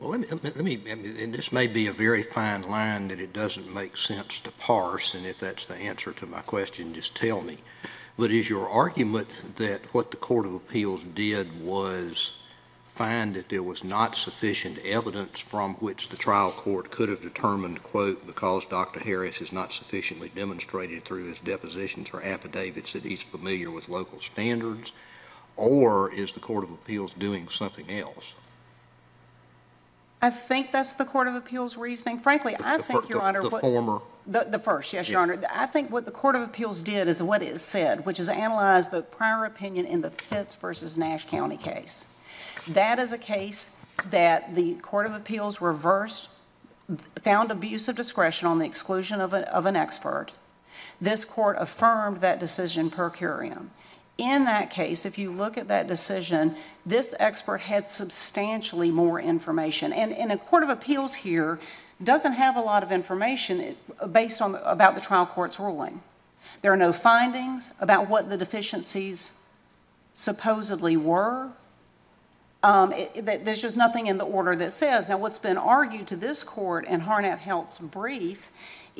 Well, let me, let me- and this may be a very fine line that it doesn't make sense to parse, and if that's the answer to my question, just tell me. But is your argument that what the Court of Appeals did was find that there was not sufficient evidence from which the trial court could have determined, quote, because Dr. Harris has not sufficiently demonstrated through his depositions or affidavits that he's familiar with local standards? Or is the Court of Appeals doing something else? I think that's the Court of Appeals reasoning. Frankly, I The think, fir- Your the- Honor, The what... former, The, the first, yes, Your Honor. I think what the Court of Appeals did is what it said, which is analyze the prior opinion in the Pitts versus Nash County case. That is a case that the Court of Appeals reversed, found abuse of discretion on the exclusion of, a, of an expert. This court affirmed that decision per curiam. In that case, if you look at that decision, this expert had substantially more information. And, and a Court of Appeals here doesn't have a lot of information based on, about the trial court's ruling. There are no findings about what the deficiencies supposedly were. Um, it- it- there's just nothing in the order that says. Now, what's been argued to this court in Harnett Health's brief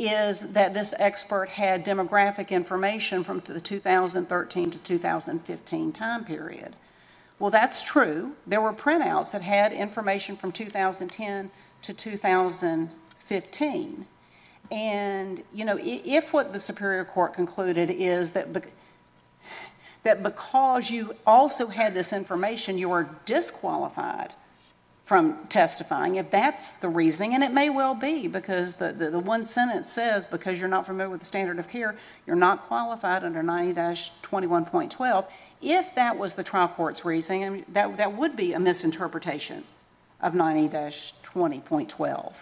is that this expert had demographic information from the 2013 to 2015 time period. Well, that's true. There were printouts that had information from 2010 to 2015. And, you know, if what the Superior Court concluded is that, bec- that because you also had this information, you are disqualified from testifying, if that's the reasoning, and it may well be, because the, the, the one sentence says, because you're not familiar with the standard of care, you're not qualified under 90-21.12. If that was the trial court's reasoning, that, that would be a misinterpretation of 90-20.12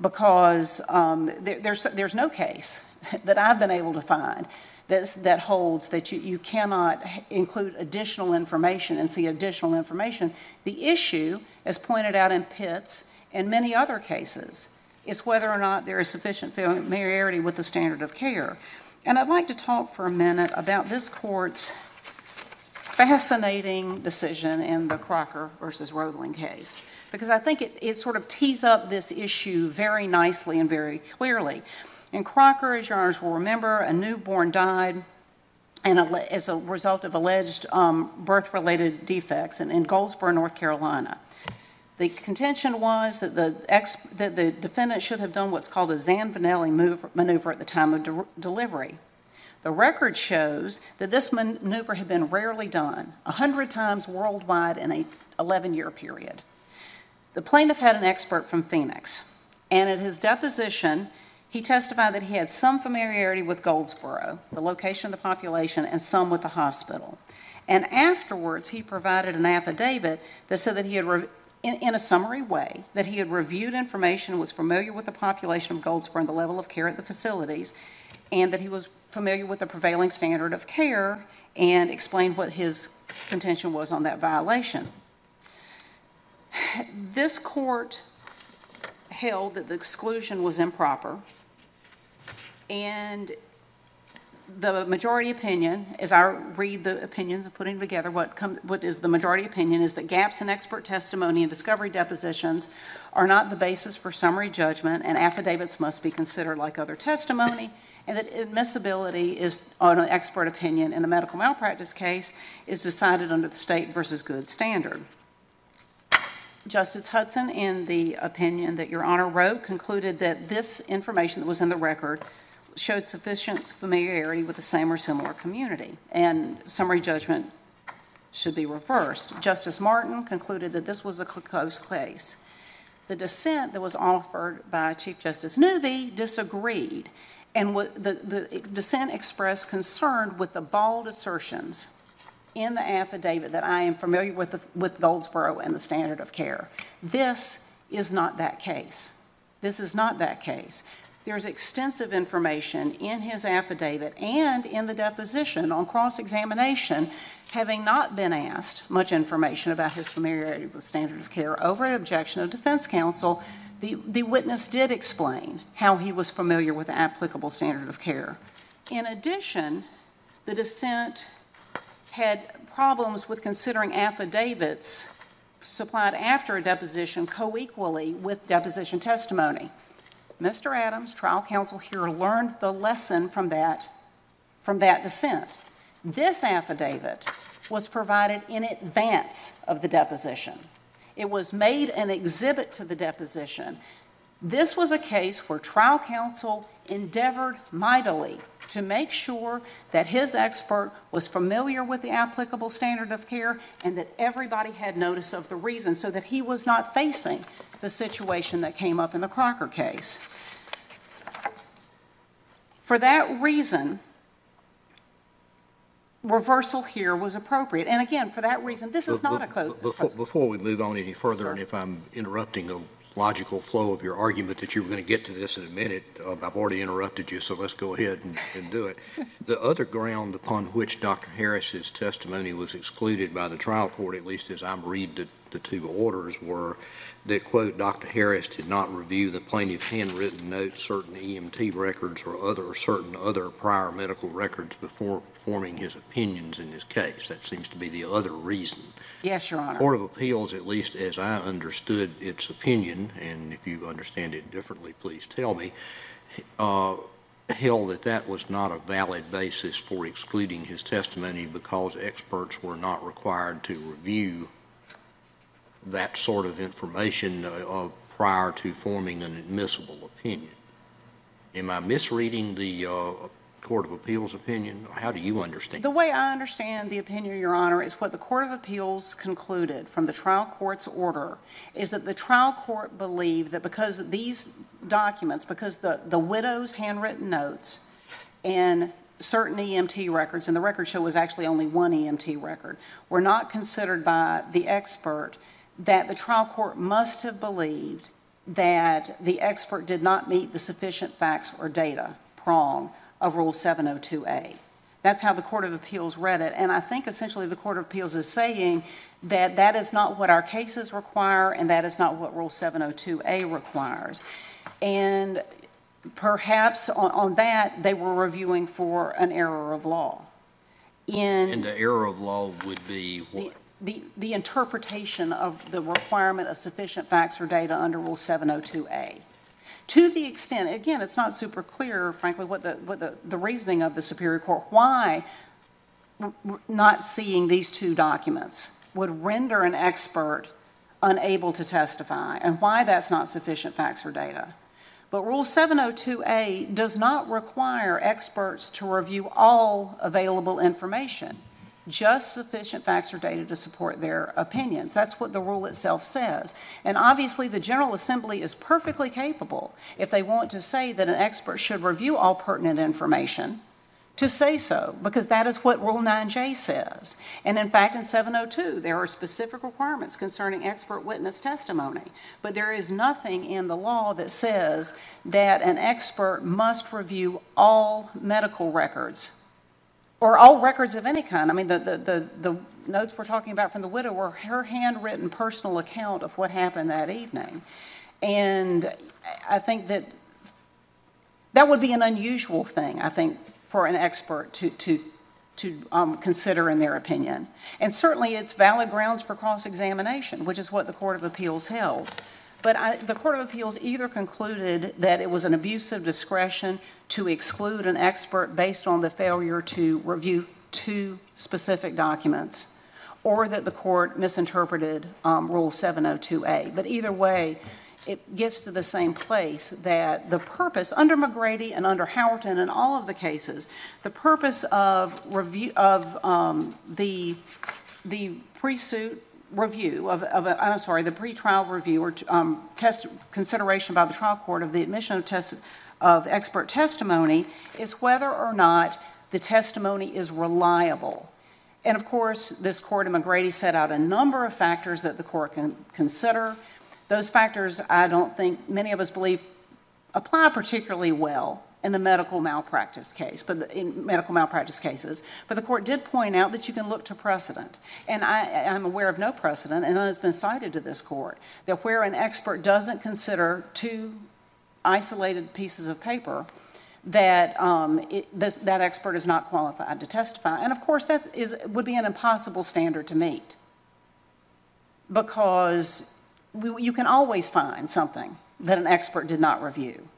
because um, there, there's, there's no case that I've been able to find that's, that holds that you, you cannot include additional information and see additional information. The issue, as pointed out in Pitts and many other cases, is whether or not there is sufficient familiarity with the standard of care. And I'd like to talk for a minute about this court's fascinating decision in the Crocker versus Roethling case, because I think it, it sort of tees up this issue very nicely and very clearly. In Crocker, as your honors will remember, a newborn died and as a result of alleged um, birth-related defects in, in Goldsboro, North Carolina. The contention was that the ex, that the defendant should have done what's called a Zavanelli move, maneuver at the time of de- delivery. The record shows that this maneuver had been rarely done, 100 times worldwide in a 11-year period. The plaintiff had an expert from Phoenix, and at his deposition, he testified that he had some familiarity with Goldsboro, the location of the population, and some with the hospital. And afterwards, he provided an affidavit that said that he had, re- in, in a summary way, that he had reviewed information, was familiar with the population of Goldsboro and the level of care at the facilities, and that he was familiar with the prevailing standard of care and explained what his contention was on that violation. This court held that the exclusion was improper, and the majority opinion, as I read the opinions and putting together, what come, what is the majority opinion is that gaps in expert testimony and discovery depositions are not the basis for summary judgment, and affidavits must be considered like other testimony, and that admissibility is, on an expert opinion in a medical malpractice case, is decided under the state versus Goode standard. Justice Hudson, in the opinion that Your Honor wrote, concluded that this information that was in the record showed sufficient familiarity with the same or similar community, and summary judgment should be reversed. Justice Martin concluded that this was a close case. The dissent that was offered by Chief Justice Newby disagreed, and the the dissent expressed concern with the bald assertions in the affidavit that I am familiar with, the- with Goldsboro and the standard of care. This is not that case. This is not that case. There's extensive information in his affidavit and in the deposition on cross-examination, having not been asked much information about his familiarity with standard of care over an objection of defense counsel, the, the witness did explain how he was familiar with the applicable standard of care. In addition, the dissent had problems with considering affidavits supplied after a deposition co-equally with deposition testimony. Mr. Adams, trial counsel here, learned the lesson from that, from that dissent. This affidavit was provided in advance of the deposition. It was made an exhibit to the deposition. This was a case where trial counsel endeavored mightily to make sure that his expert was familiar with the applicable standard of care and that everybody had notice of the reason so that he was not facing the situation that came up in the Crocker case. For that reason, reversal here was appropriate. And again, for that reason, this is not a close. Before, before we move on any further, and if I'm interrupting the logical flow of your argument that you were going to get to this in a minute, uh, I've already interrupted you, so let's go ahead and, and do it. The other ground upon which Dr. Harris's testimony was excluded by the trial court, at least as I read the, the two orders, were that, quote, Dr. Harris did not review the plaintiff's handwritten notes, certain EMT records, or other, or certain other prior medical records before forming his opinions in this case. That seems to be the other reason. Yes, Your Honor. Court of Appeals, at least as I understood its opinion, and if you understand it differently, please tell me, uh, held that that was not a valid basis for excluding his testimony because experts were not required to review that sort of information uh, uh, prior to forming an admissible opinion. Am I misreading the uh, Court of Appeals opinion? How do you understand? The way I understand the opinion, Your Honor, is what the Court of Appeals concluded from the trial court's order is that the trial court believed that because these documents, because the, the widow's handwritten notes and certain EMT records, and the record show was actually only one EMT record, were not considered by the expert, that the trial court must have believed that the expert did not meet the sufficient facts or data prong of Rule 702A. That's how the Court of Appeals read it, and I think essentially the Court of Appeals is saying that that is not what our cases require, and that is not what Rule 702A requires. And perhaps on, on that, they were reviewing for an error of law. In And the error of law would be what? The, interpretation of the requirement of sufficient facts or data under Rule 702A. To the extent, again, it's not super clear, frankly, what the, what the, the reasoning of the Superior Court, why not seeing these two documents would render an expert unable to testify, and why that's not sufficient facts or data. But Rule 702A does not require experts to review all available information, just sufficient facts or data to support their opinions. That's what the rule itself says. And obviously, the General Assembly is perfectly capable, if they want to say that an expert should review all pertinent information, to say so, because that is what Rule 9J says. And in fact, in 702, there are specific requirements concerning expert witness testimony. But there is nothing in the law that says that an expert must review all medical records or all records of any kind. I mean, the, the, the, the notes we're talking about from the widow were her handwritten personal account of what happened that evening. And I think that that would be an unusual thing, I think, for an expert to, to, to um, consider in their opinion. And certainly, it's valid grounds for cross-examination, which is what the Court of Appeals held. But I, the Court of Appeals either concluded that it was an abuse of discretion to exclude an expert based on the failure to review two specific documents, or that the court misinterpreted um, Rule 702A. But either way, it gets to the same place that the purpose, under McGrady and under Howerton and all of the cases, the purpose of review, of um, the, the pre-suit review of, of, a- I'm sorry, the pretrial review or um, test, consideration by the trial court of the admission of test, of expert testimony is whether or not the testimony is reliable. And of course, this court in McGrady set out a number of factors that the court can consider. Those factors, I don't think many of us believe apply particularly well in the medical malpractice case, but the- in medical malpractice cases. But the court did point out that you can look to precedent. And I, I'm aware of no precedent, and none has been cited to this court, that where an expert doesn't consider two isolated pieces of paper, that um, it- this- that expert is not qualified to testify. And of course, that is, would be an impossible standard to meet because we- you can always find something that an expert did not review.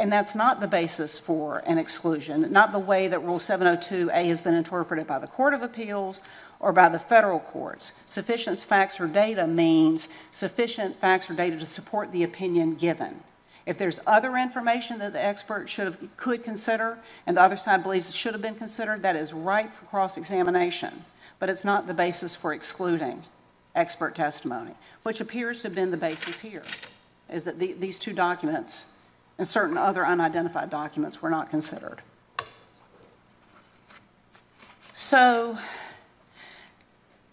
And that's not the basis for an exclusion, not the way that Rule 702A has been interpreted by the Court of Appeals or by the federal courts. Sufficient facts or data means sufficient facts or data to support the opinion given. If there's other information that the expert should have, could consider, and the other side believes it should have been considered, that is right for cross-examination. But it's not the basis for excluding expert testimony, which appears to have been the basis here, is that the- these two documents and certain other unidentified documents were not considered. So,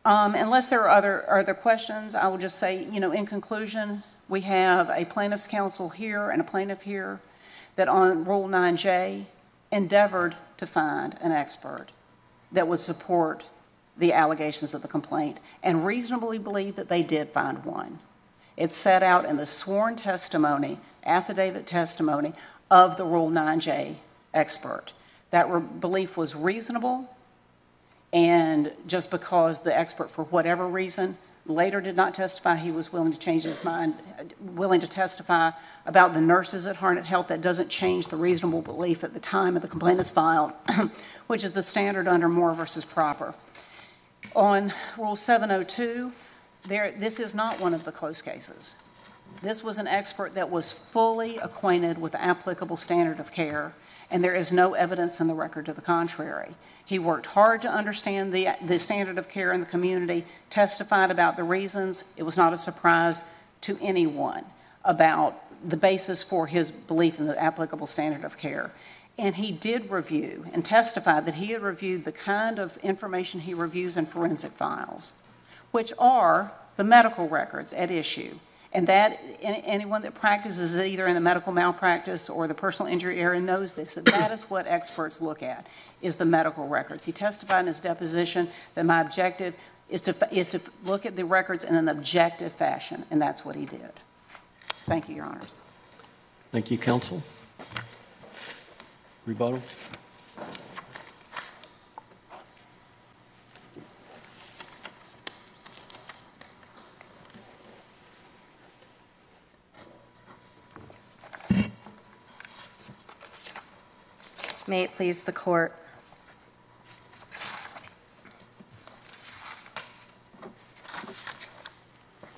um, unless there are other, other questions, I will just say, you know, in conclusion, we have a plaintiff's counsel here and a plaintiff here that on Rule 9J endeavored to find an expert that would support the allegations of the complaint and reasonably believe that they did find one. It's set out in the sworn testimony, affidavit testimony of the Rule 9J expert. That re- belief was reasonable, and just because the expert, for whatever reason, later did not testify, he was willing to change his mind, willing to testify about the nurses at Harnett Health, that doesn't change the reasonable belief at the time of the complaint is filed, which is the standard under Moore versus Proper. On Rule 702, there, this is not one of the close cases. This was an expert that was fully acquainted with the applicable standard of care, and there is no evidence in the record to the contrary. He worked hard to understand the, the standard of care in the community, testified about the reasons. It was not a surprise to anyone about the basis for his belief in the applicable standard of care. And he did review and testified that he had reviewed the kind of information he reviews in forensic files, which are the medical records at issue. And that, any- anyone that practices either in the medical malpractice or the personal injury area knows this, that that is what experts look at, is the medical records. He testified in his deposition that my objective is to, is to look at the records in an objective fashion, and that's what he did. Thank you, Your Honors. Thank you, counsel. Rebuttal? May it please the court.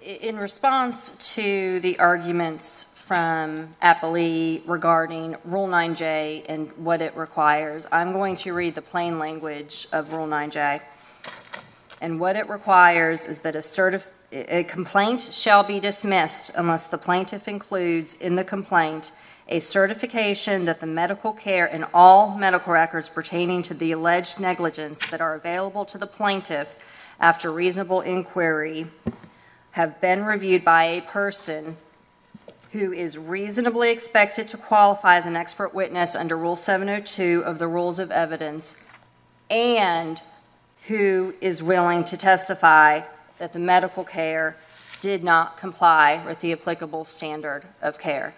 In response to the arguments from Appellee regarding Rule 9J and what it requires, I'm going to read the plain language of Rule 9J. And what it requires is that a certif, a complaint shall be dismissed unless the plaintiff includes in the complaint a certification that the medical care and all medical records pertaining to the alleged negligence that are available to the plaintiff after reasonable inquiry have been reviewed by a person who is reasonably expected to qualify as an expert witness under Rule 702 of the Rules of Evidence and who is willing to testify that the medical care did not comply with the applicable standard of care.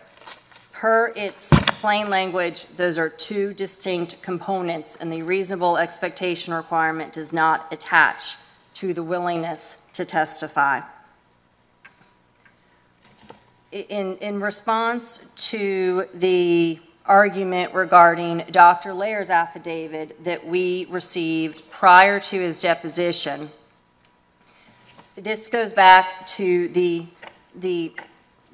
Per its plain language, those are two distinct components, and the reasonable expectation requirement does not attach to the willingness to testify. In, in response to the argument regarding Dr. Lair's affidavit that we received prior to his deposition, this goes back to the, the,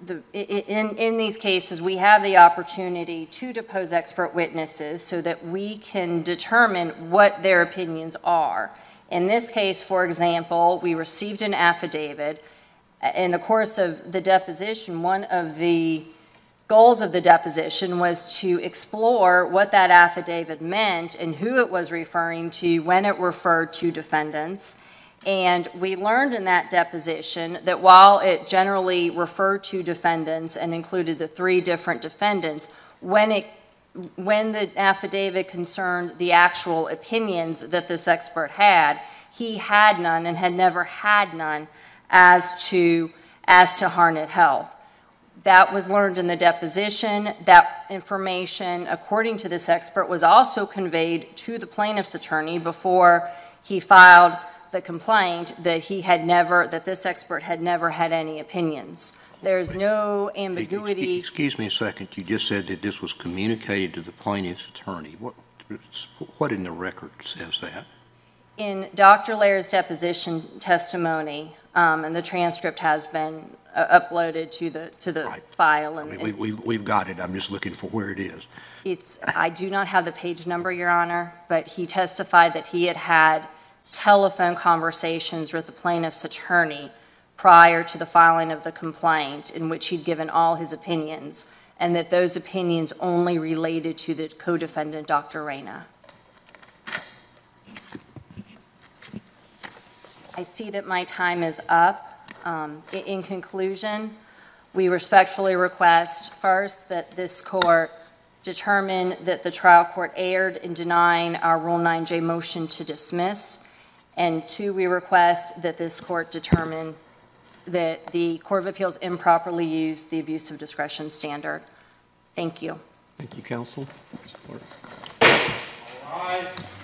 the, in, in these cases, we have the opportunity to depose expert witnesses so that we can determine what their opinions are. In this case, for example, we received an affidavit. In the course of the deposition, one of the goals of the deposition was to explore what that affidavit meant and who it was referring to when it referred to defendants. And we learned in that deposition that while it generally referred to defendants and included the three different defendants, when it, when the affidavit concerned the actual opinions that this expert had, he had none and had never had none as to, as to Harnett Health. That was learned in the deposition. That information, according to this expert, was also conveyed to the plaintiff's attorney before he filed the complaint that he had never, that this expert had never had any opinions. There's no ambiguity. Excuse me a second, you just said that this was communicated to the plaintiff's attorney. What, what in the record says that? In Dr. Lair's deposition testimony, um, and the transcript has been uh, uploaded to the, to the Right. file, I and mean, we, we, we've got it, I'm just looking for where it is. It's, I do not have the page number, Your Honor, but he testified that he had had telephone conversations with the plaintiff's attorney prior to the filing of the complaint, in which he'd given all his opinions, and that those opinions only related to the co-defendant, Dr. Reyna. I see that my time is up. Um, In conclusion, we respectfully request, first, that this court determine that the trial court erred in denying our Rule 9J motion to dismiss, and two, we request that this court determine that the Court of Appeals improperly used the abuse of discretion standard. Thank you. Thank you, counsel. Rise.